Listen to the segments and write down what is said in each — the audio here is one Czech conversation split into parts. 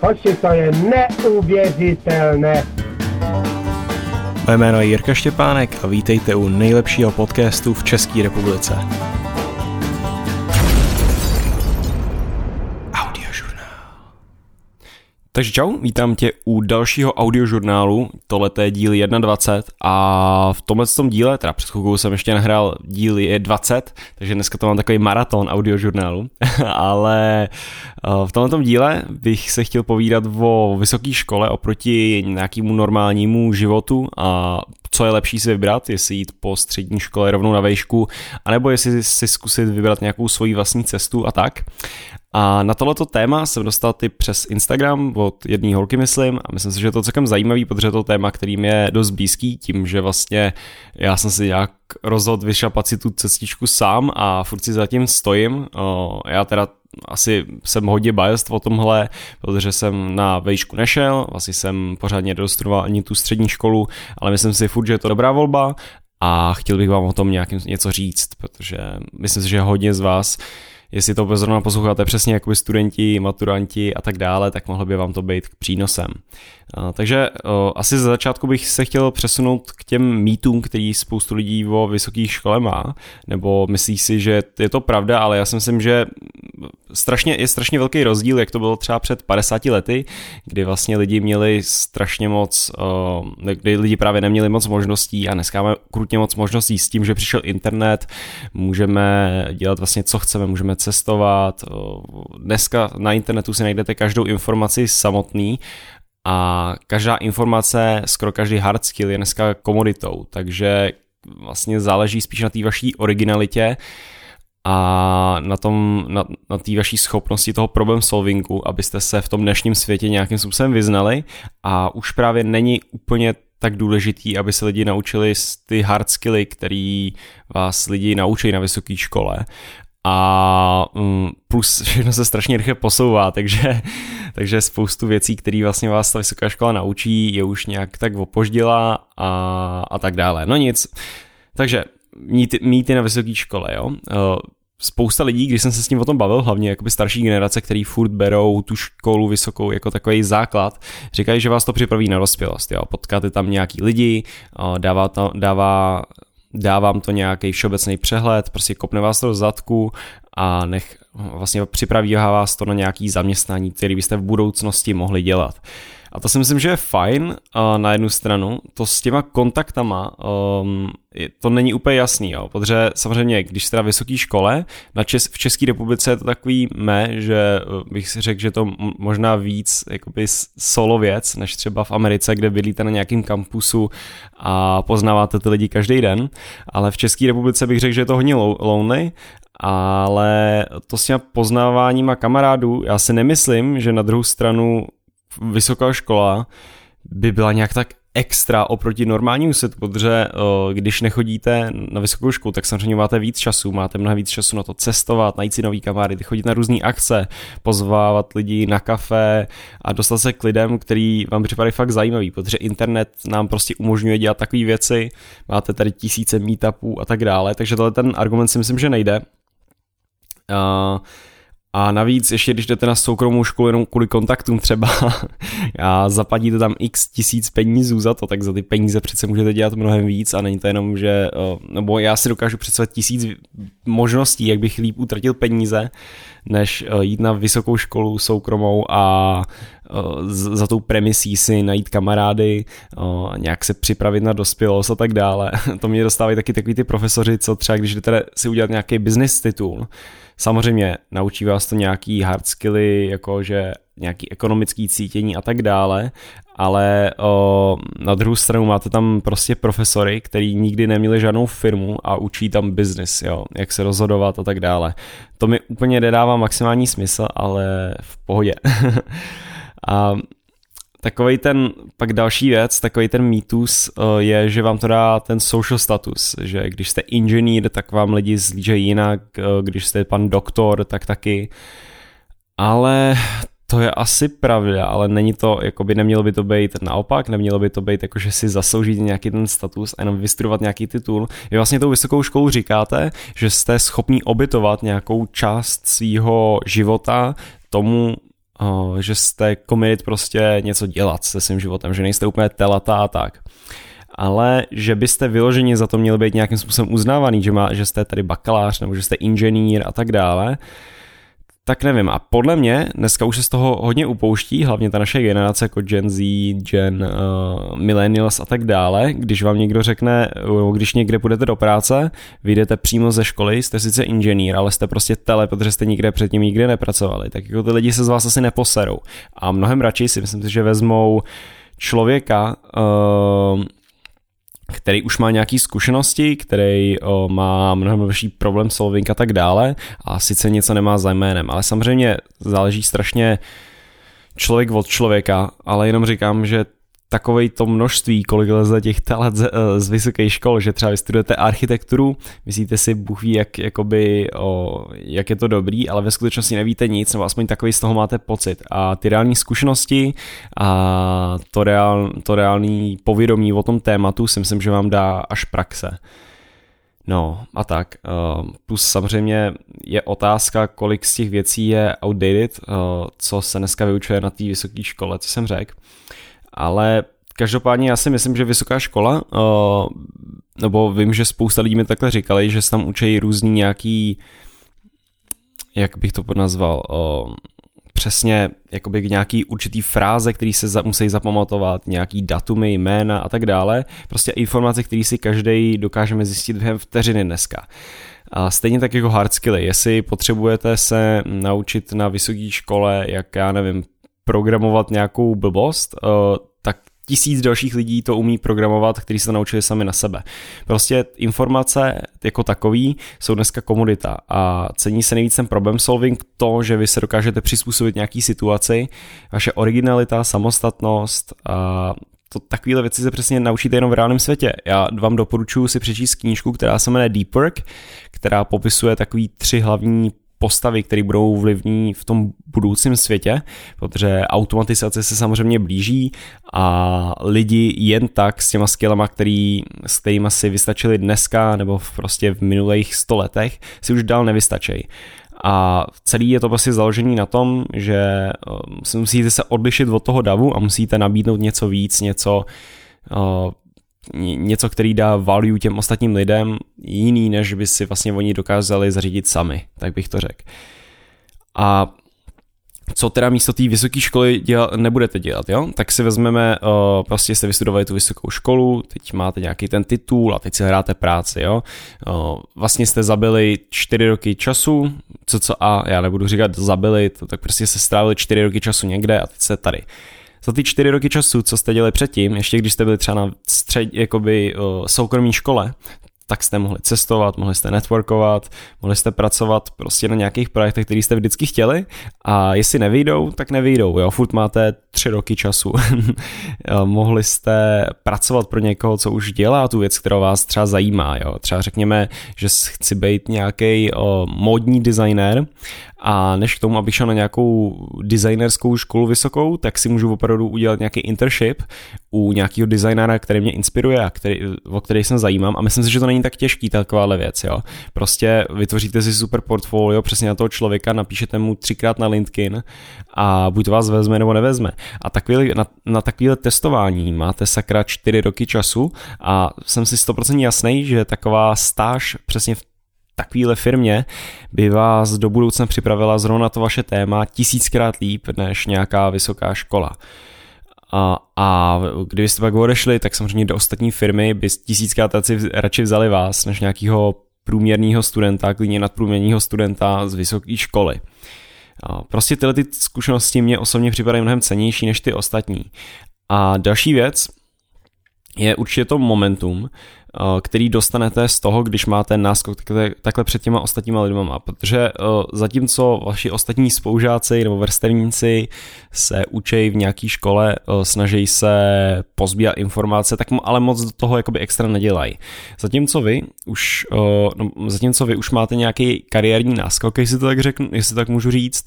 Hoši, to je neuvěřitelné. Moje jméno je Jirka Štěpánek a vítejte u nejlepšího podcastu v České republice. Takže čau, vítám tě u dalšího audiožurnálu, tohle je díl 21 a v tomhle tom díle, teda před chvilkou jsem ještě nahrál díl je 20, takže dneska to mám takový maraton audiožurnálu, ale eh, v tomhle díle bych se chtěl povídat o vysoké škole oproti nějakému normálnímu životu a co je lepší si vybrat, jestli jít po střední škole rovnou na vejšku, anebo jestli si zkusit vybrat nějakou svoji vlastní cestu a tak. A na tohleto téma jsem dostal ty přes Instagram od jedné holky, myslím, a myslím si, že je to celkem zajímavý, protože to téma, kterým je dost blízký, tím, že vlastně já jsem si nějak rozhodl vyšlapat si tu cestičku sám a furt si zatím stojím. Já teda asi jsem hodně biased o tomhle, protože jsem na vejšku nešel, vlastně jsem pořádně nedostudoval ani tu střední školu, ale myslím si furt, že je to dobrá volba a chtěl bych vám o tom nějakým něco říct, protože myslím si, že hodně z vás jestli to zrovna posloucháte přesně jako studenti, maturanti a tak dále, tak mohlo by vám to být k přínosem. Takže asi za začátku bych se chtěl přesunout k těm mýtům, který spoustu lidí o vysoké škole má, nebo myslí si, že je to pravda, ale já si myslím, že strašně, je strašně velký rozdíl, jak to bylo třeba před 50 lety, kdy vlastně lidi měli strašně moc, kdy lidi právě neměli moc možností a dneska máme krutně moc možností s tím, že přišel internet, můžeme dělat vlastně co chceme, můžeme cestovat, dneska na internetu si najdete každou informaci samotný a každá informace, skoro každý hard skill je dneska komoditou, takže vlastně záleží spíš na té vaší originalitě a na tom, na, na té vaší schopnosti toho problem solvingu, abyste se v tom dnešním světě nějakým způsobem vyznali. A už právě není úplně tak důležitý, aby se lidi naučili ty hard skilly, který vás lidi naučí na vysoké škole a um, plus všechno se strašně rychle posouvá, takže, takže spoustu věcí, které vlastně vás ta vysoká škola naučí, je už nějak tak opoždila a, a tak dále. No nic, takže mýty, mýty na vysoké škole, jo. Uh, spousta lidí, když jsem se s ním o tom bavil, hlavně jakoby starší generace, který furt berou tu školu vysokou jako takový základ, říkají, že vás to připraví na dospělost. Jo. Potkáte tam nějaký lidi, dává, to, dává dávám to nějaký všeobecný přehled, prostě kopne vás to do zadku a nech vlastně připraví vás to na nějaký zaměstnání, který byste v budoucnosti mohli dělat. A to si myslím, že je fajn uh, na jednu stranu. To s těma kontaktama, um, to není úplně jasný, jo, protože samozřejmě, když jste na vysoké škole, na Čes, v České republice je to takový me, že uh, bych si řekl, že to možná víc jakoby solo věc, než třeba v Americe, kde bydlíte na nějakém kampusu a poznáváte ty lidi každý den, ale v České republice bych řekl, že je to hodně lonely ale to s těma poznáváníma kamarádů, já si nemyslím, že na druhou stranu vysoká škola by byla nějak tak extra oproti normálnímu světu, protože když nechodíte na vysokou školu, tak samozřejmě máte víc času, máte mnohem víc času na to cestovat, najít si nový kamarády, chodit na různé akce, pozvávat lidi na kafe a dostat se k lidem, který vám připadají fakt zajímavý, protože internet nám prostě umožňuje dělat takové věci, máte tady tisíce meetupů a tak dále, takže tohle ten argument si myslím, že nejde. Uh, a navíc, ještě když jdete na soukromou školu jenom kvůli kontaktům třeba a zaplatíte tam x tisíc penízů za to, tak za ty peníze přece můžete dělat mnohem víc a není to jenom, že, nebo já si dokážu představit tisíc možností, jak bych líp utratil peníze, než jít na vysokou školu soukromou a za tou premisí si najít kamarády, nějak se připravit na dospělost a tak dále. To mě dostávají taky takový ty profesoři, co třeba když jdete si udělat nějaký business titul, Samozřejmě naučí vás to nějaký hard skilly, jakože nějaký ekonomický cítění a tak dále, ale o, na druhou stranu máte tam prostě profesory, který nikdy neměli žádnou firmu a učí tam business, jo, jak se rozhodovat a tak dále. To mi úplně nedává maximální smysl, ale v pohodě. a Takový ten, pak další věc, takový ten mýtus je, že vám to dá ten social status, že když jste inženýr, tak vám lidi zlížejí jinak, když jste pan doktor, tak taky. Ale to je asi pravda, ale není to, jakoby nemělo by to být naopak, nemělo by to být jako, že si zasloužíte nějaký ten status a jenom vystudovat nějaký titul. Vy vlastně tou vysokou školou říkáte, že jste schopní obytovat nějakou část svého života tomu, že jste committed prostě něco dělat se svým životem, že nejste úplně telata a tak ale že byste vyloženě za to měli být nějakým způsobem uznávaný, že, má, že jste tady bakalář nebo že jste inženýr a tak dále, tak nevím. A podle mě dneska už se z toho hodně upouští, hlavně ta naše generace jako Gen Z, Gen uh, Millennials a tak dále. Když vám někdo řekne, když někde půjdete do práce, vyjdete přímo ze školy, jste sice inženýr, ale jste prostě tele, protože jste nikde předtím nikdy nepracovali, tak jako ty lidi se z vás asi neposerou. A mnohem radši si myslím, že vezmou člověka, uh, který už má nějaký zkušenosti, který o, má mnohem lepší problem solving a tak dále a sice něco nemá za jménem, ale samozřejmě záleží strašně člověk od člověka, ale jenom říkám, že takové to množství, kolik leze těch talent z, eh, z vysoké škol, že třeba vystudujete architekturu, myslíte si, Bůh ví, jak, jakoby, o, jak je to dobrý, ale ve skutečnosti nevíte nic, nebo aspoň takový z toho máte pocit. A ty reální zkušenosti a to, reál, to reální povědomí o tom tématu si myslím, že vám dá až praxe. No a tak, uh, plus samozřejmě je otázka, kolik z těch věcí je outdated, uh, co se dneska vyučuje na té vysoké škole, co jsem řekl ale každopádně já si myslím, že vysoká škola, uh, nebo vím, že spousta lidí mi takhle říkali, že se tam učí různý nějaký, jak bych to nazval, uh, přesně jakoby nějaký určitý fráze, který se za, musí zapamatovat, nějaký datumy, jména a tak dále. Prostě informace, které si každý dokážeme zjistit během vteřiny dneska. A stejně tak jako hard skilly, jestli potřebujete se naučit na vysoké škole, jak já nevím, programovat nějakou blbost, uh, tak tisíc dalších lidí to umí programovat, kteří se naučili sami na sebe. Prostě informace jako takový jsou dneska komodita a cení se nejvíc ten problem solving to, že vy se dokážete přizpůsobit nějaký situaci, vaše originalita, samostatnost a to takovéhle věci se přesně naučíte jenom v reálném světě. Já vám doporučuji si přečíst knížku, která se jmenuje Deep Work, která popisuje takový tři hlavní postavy, které budou vlivní v tom budoucím světě, protože automatizace se samozřejmě blíží a lidi jen tak s těma skillama, který, s kterými si vystačili dneska nebo v prostě v minulých stoletech, si už dál nevystačí. A celý je to prostě založený na tom, že um, musíte se odlišit od toho davu a musíte nabídnout něco víc, něco uh, něco, který dá value těm ostatním lidem, jiný, než by si vlastně oni dokázali zařídit sami, tak bych to řekl. A co teda místo té vysoké školy děla, nebudete dělat, jo? Tak si vezmeme, uh, prostě jste vystudovali tu vysokou školu, teď máte nějaký ten titul a teď si hráte práci, jo? Uh, vlastně jste zabili čtyři roky času, co co a já nebudu říkat zabili, to, tak prostě se strávili čtyři roky času někde a teď jste tady za ty čtyři roky času, co jste dělali předtím, ještě když jste byli třeba na střed, jakoby uh, soukromí škole, tak jste mohli cestovat, mohli jste networkovat, mohli jste pracovat prostě na nějakých projektech, které jste vždycky chtěli. A jestli nevyjdou, tak nevyjdou, jo, furt máte tři roky času. mohli jste pracovat pro někoho, co už dělá tu věc, která vás třeba zajímá, jo, třeba řekněme, že chci být nějaký modní designer a než k tomu, abych šel na nějakou designerskou školu vysokou, tak si můžu opravdu udělat nějaký internship u nějakého designera, který mě inspiruje a který, o který se zajímám a myslím si, že to není tak těžký takováhle věc, jo. Prostě vytvoříte si super portfolio přesně na toho člověka, napíšete mu třikrát na LinkedIn a buď to vás vezme nebo nevezme. A takový, na, na takovéhle testování máte sakra čtyři roky času a jsem si 100% jasný, že taková stáž přesně v takovéhle firmě by vás do budoucna připravila zrovna to vaše téma tisíckrát líp než nějaká vysoká škola. A, a kdybyste pak odešli, tak samozřejmě do ostatní firmy by tisíckrát radši vzali vás než nějakého průměrného studenta, klidně nadprůměrného studenta z vysoké školy. Prostě tyhle ty zkušenosti mě osobně připadají mnohem cenější než ty ostatní. A další věc je určitě to momentum, který dostanete z toho, když máte náskok takhle, takhle před těma ostatníma lidma, protože uh, zatímco vaši ostatní spoužáci nebo vrstevníci se učí v nějaké škole, uh, snaží se pozbírat informace, tak ale moc do toho jakoby extra nedělají. Zatímco vy už, no, zatímco vy už máte nějaký kariérní náskok, jestli to tak řeknu, jestli tak můžu říct,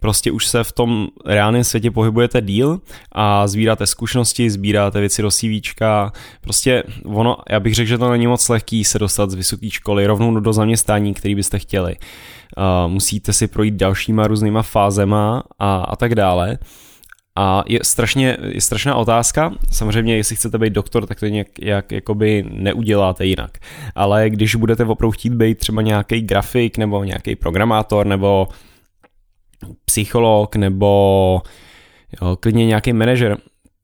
prostě už se v tom reálném světě pohybujete díl a sbíráte zkušenosti, sbíráte věci do CVčka, prostě ono, já bych řekl, takže to není moc lehký se dostat z vysoké školy rovnou do zaměstnání, který byste chtěli. Uh, musíte si projít dalšíma různýma fázema a, a tak dále. A je, strašně, je strašná otázka, samozřejmě jestli chcete být doktor, tak to nějak jak, jakoby neuděláte jinak. Ale když budete opravdu chtít být třeba nějaký grafik nebo nějaký programátor nebo psycholog nebo jo, klidně nějaký manažer,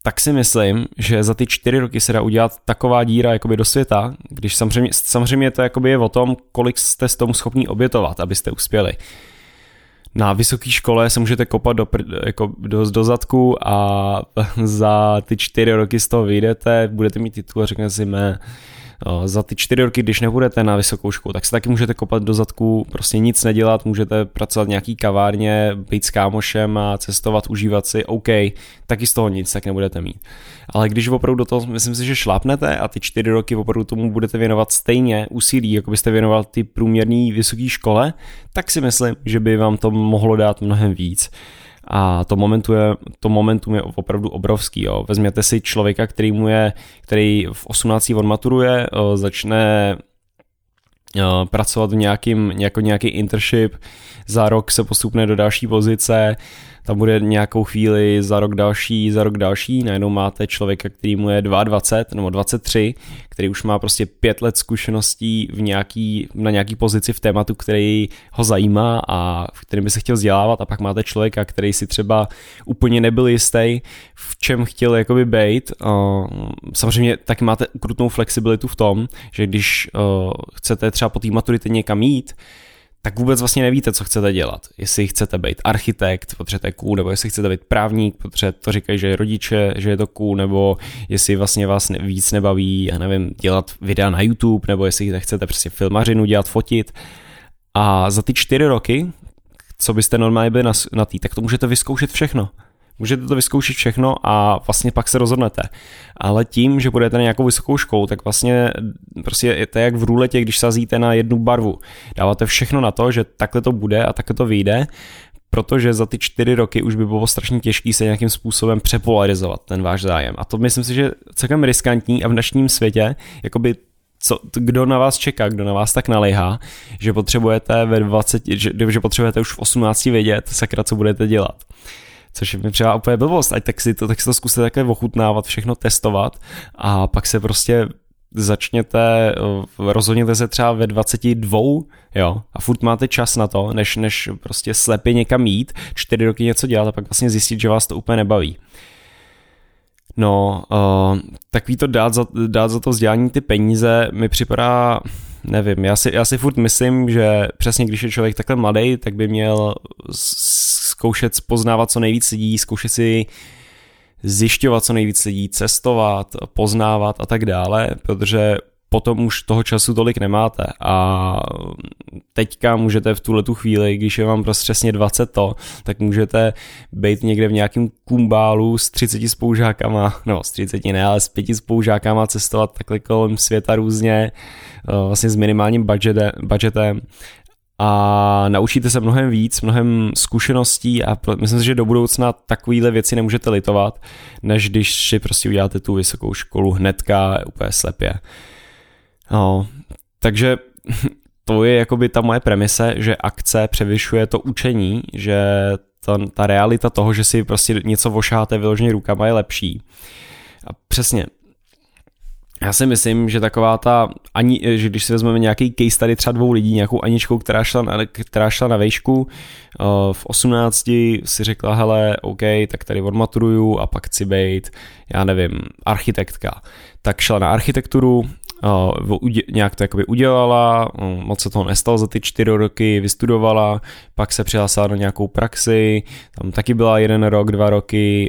tak si myslím, že za ty čtyři roky se dá udělat taková díra jakoby do světa, když samozřejmě, samozřejmě to jakoby je o tom, kolik jste s tomu schopní obětovat, abyste uspěli. Na vysoké škole se můžete kopat do, jako do, do zadku a za ty čtyři roky z toho vyjdete, budete mít titul a řeknete si, mé, za ty čtyři roky, když nebudete na vysokou školu, tak se taky můžete kopat do zadku, prostě nic nedělat, můžete pracovat v nějaký kavárně, být s kámošem a cestovat, užívat si, OK, taky z toho nic tak nebudete mít. Ale když opravdu do toho, myslím si, že šlápnete a ty čtyři roky opravdu tomu budete věnovat stejně úsilí, jako byste věnoval ty průměrné vysoké škole, tak si myslím, že by vám to mohlo dát mnohem víc a to, momentu je, to momentum je opravdu obrovský. Jo. Vezměte si člověka, který, mu je, který v 18 odmaturuje, začne pracovat v nějakým, jako nějaký internship, za rok se postupne do další pozice, tam bude nějakou chvíli za rok další, za rok další, najednou máte člověka, který mu je 22 nebo 23, který už má prostě pět let zkušeností v nějaký, na nějaký pozici v tématu, který ho zajímá a v kterém by se chtěl vzdělávat a pak máte člověka, který si třeba úplně nebyl jistý, v čem chtěl jakoby být. Samozřejmě taky máte ukrutnou flexibilitu v tom, že když chcete třeba po té maturitě někam jít, tak vůbec vlastně nevíte, co chcete dělat. Jestli chcete být architekt, potřebujete cool, nebo jestli chcete být právník, protože to říkají, že je rodiče, že je to cool, nebo jestli vlastně vás víc nebaví, já nevím, dělat videa na YouTube, nebo jestli chcete prostě filmařinu dělat, fotit. A za ty čtyři roky, co byste normálně byli na, na tý, tak to můžete vyzkoušet všechno. Můžete to vyzkoušet všechno a vlastně pak se rozhodnete. Ale tím, že budete na nějakou vysokou školu, tak vlastně prostě je to jak v růletě, když sazíte na jednu barvu. Dáváte všechno na to, že takhle to bude a takhle to vyjde, protože za ty čtyři roky už by bylo strašně těžké se nějakým způsobem přepolarizovat ten váš zájem. A to myslím si, že celkem riskantní a v dnešním světě, jakoby co, kdo na vás čeká, kdo na vás tak naléhá, že potřebujete ve 20, že, že potřebujete už v 18 vědět, sakra, co budete dělat což mi třeba úplně blbost, ať tak si to, tak si to zkuste také ochutnávat, všechno testovat a pak se prostě začněte, eh, rozhodněte se třeba ve 22, jo, a furt máte čas na to, než, než prostě slepě někam jít, čtyři roky něco dělat a pak vlastně zjistit, že vás to úplně nebaví. No, uh, takový to dát za, dát za to vzdělání ty peníze mi připadá, nevím, já si, já si furt myslím, že přesně když je člověk takhle mladý, tak by měl zkoušet poznávat co nejvíc lidí, zkoušet si zjišťovat co nejvíc lidí, cestovat, poznávat a tak dále, protože potom už toho času tolik nemáte a teďka můžete v tuhle tu chvíli, když je vám prostě přesně 20 to, tak můžete být někde v nějakém kumbálu s 30 spoužákama, no s 30 ne, ale s 5 spoužákama cestovat takhle kolem světa různě, eh, vlastně s minimálním budgetem, a naučíte se mnohem víc, mnohem zkušeností a myslím si, že do budoucna takovýhle věci nemůžete litovat, než když si prostě uděláte tu vysokou školu hnedka úplně slepě. No, takže to je jakoby ta moje premise, že akce převyšuje to učení, že ta, ta realita toho, že si prostě něco vošáte vyloženě rukama je lepší. A přesně, já si myslím, že taková ta, ani, že když si vezmeme nějaký case tady třeba dvou lidí, nějakou Aničkou, která šla na, která šla na vejšku, eh, v 18 si řekla, hele, OK, tak tady odmaturuju a pak chci být, já nevím, architektka. Tak šla na architekturu, nějak to jakoby udělala, moc se toho nestalo za ty čtyři roky, vystudovala, pak se přihlásila na nějakou praxi, tam taky byla jeden rok, dva roky,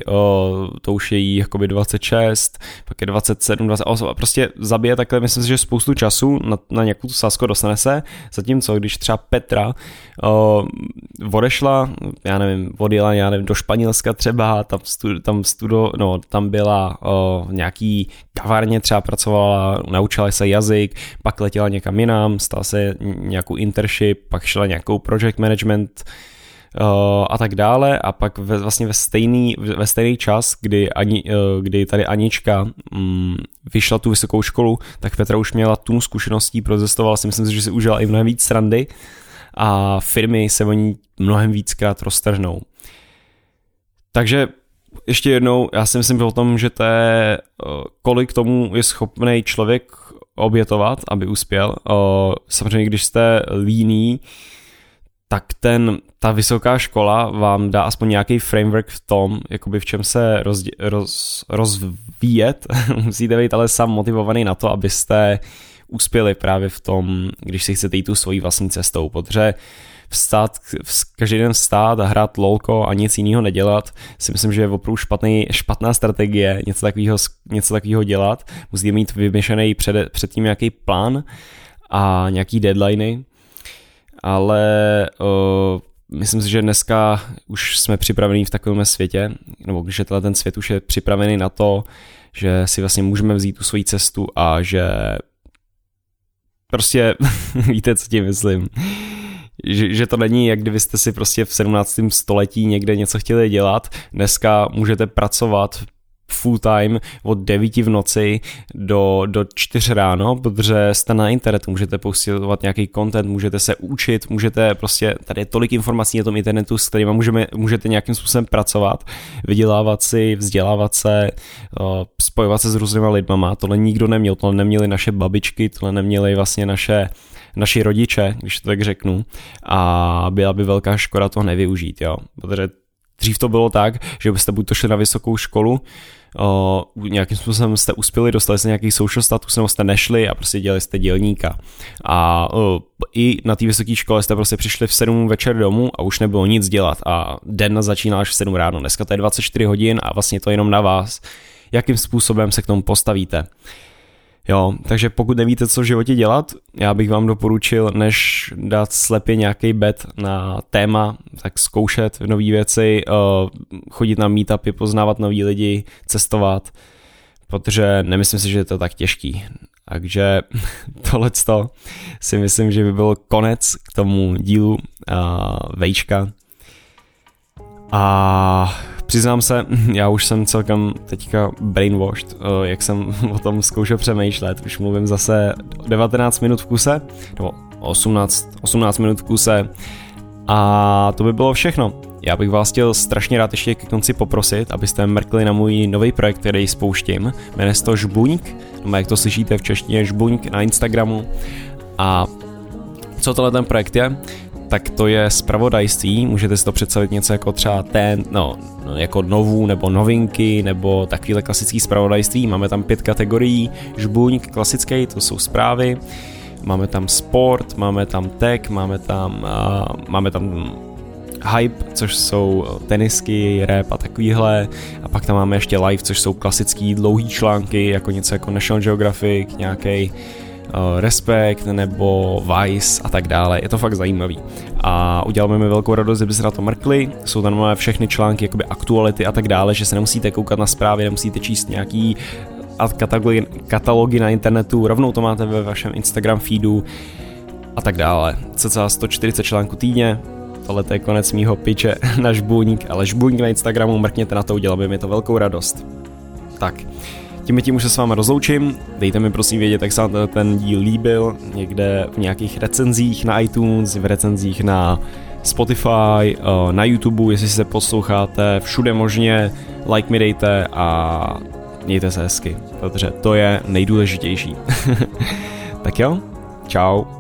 to už je jí jakoby 26, pak je 27, 28, prostě zabije takhle, myslím si, že spoustu času na, na nějakou tu sásko dostane se, zatímco když třeba Petra odešla, já nevím, odjela, já nevím, do Španělska třeba, tam, stu, tam studo, no, tam byla o, nějaký kavárně třeba pracovala, naučila se jazyk, pak letěla někam jinam, stala se nějakou internship, pak šla nějakou project management a tak dále a pak ve, vlastně ve stejný, ve stejný čas, kdy, Ani, uh, kdy tady Anička um, vyšla tu vysokou školu, tak Petra už měla tu zkušeností, protestovala si, myslím si, že si užila i mnohem víc srandy a firmy se o ní mnohem víckrát roztrhnou. Takže ještě jednou, já si myslím o tom, že to je, kolik tomu je schopný člověk obětovat, aby uspěl. Samozřejmě, když jste líný, tak ten, ta vysoká škola vám dá aspoň nějaký framework v tom, jakoby v čem se roz, roz, rozvíjet. Musíte být ale sám motivovaný na to, abyste uspěli právě v tom, když si chcete jít tu svojí vlastní cestou, protože vstát, každý den vstát a hrát lolko a nic jiného nedělat, si myslím, že je opravdu špatný, špatná strategie něco takového, něco takového dělat. Musíte mít vymyšlený před, předtím nějaký plán a nějaký deadliny, ale uh, myslím si, že dneska už jsme připraveni v takovém světě, nebo když je ten svět už je připravený na to, že si vlastně můžeme vzít tu svoji cestu a že prostě víte, co tím myslím že, že to není, jak kdybyste si prostě v 17. století někde něco chtěli dělat. Dneska můžete pracovat full time od 9 v noci do, do 4 ráno, protože jste na internetu, můžete posílat nějaký content, můžete se učit, můžete prostě, tady je tolik informací na tom internetu, s kterými můžeme, můžete nějakým způsobem pracovat, vydělávat si, vzdělávat se, spojovat se s různýma lidmama, tohle nikdo neměl, tohle neměli naše babičky, tohle neměli vlastně naše naši rodiče, když to tak řeknu, a byla by velká škoda to nevyužít, jo, protože dřív to bylo tak, že byste buď to šli na vysokou školu, o, nějakým způsobem jste uspěli, dostali jste nějaký social status, nebo jste nešli a prostě dělali jste dělníka. A o, i na té vysoké škole jste prostě přišli v 7 večer domů a už nebylo nic dělat a den začíná až v 7 ráno. Dneska to je 24 hodin a vlastně to je jenom na vás, jakým způsobem se k tomu postavíte. Jo, takže pokud nevíte, co v životě dělat, já bych vám doporučil, než dát slepě nějaký bet na téma, tak zkoušet nové věci, eh, chodit na meetupy, poznávat nový lidi, cestovat, protože nemyslím si, že je to tak těžký. Takže tohle si myslím, že by byl konec k tomu dílu uh, vejčka. A Přiznám se, já už jsem celkem teďka brainwashed, eh, jak jsem o tom zkoušel přemýšlet. Už mluvím zase 19 minut v kuse, nebo 18, 18 minut v kuse. A to by bylo všechno. Já bych vás chtěl strašně rád ještě ke konci poprosit, abyste mrkli na můj nový projekt, který spouštím. Jmenuje se to Žbuňk, nebo jak to slyšíte v češtině Žbuňk na Instagramu. A co tohle ten projekt je? Tak to je spravodajství, můžete si to představit něco jako třeba ten, no, no, jako novů nebo novinky nebo takovýhle klasický spravodajství. Máme tam pět kategorií, žbuň klasický, to jsou zprávy, máme tam sport, máme tam tech, máme tam, uh, máme tam hype, což jsou tenisky, rap a takovýhle. A pak tam máme ještě live, což jsou klasický dlouhý články, jako něco jako National Geographic, nějaký Respekt nebo Vice a tak dále. Je to fakt zajímavý. A uděláme mi velkou radost, kdyby se na to mrkli. Jsou tam všechny články, jakoby aktuality a tak dále, že se nemusíte koukat na zprávy, nemusíte číst nějaký katalogy, katalogy na internetu, rovnou to máte ve vašem Instagram feedu a tak dále. Cca 140 článků týdně, tohle je konec mýho piče na žbůník, ale žbůník na Instagramu, mrkněte na to, udělalo mi to velkou radost. Tak, tím tím už se s vámi rozloučím. Dejte mi prosím vědět, jak se vám ten díl líbil, někde v nějakých recenzích na iTunes, v recenzích na Spotify, eh, na YouTube, jestli se posloucháte, všude možně, like mi dejte a mějte se hezky, protože to je nejdůležitější. tak jo, ciao.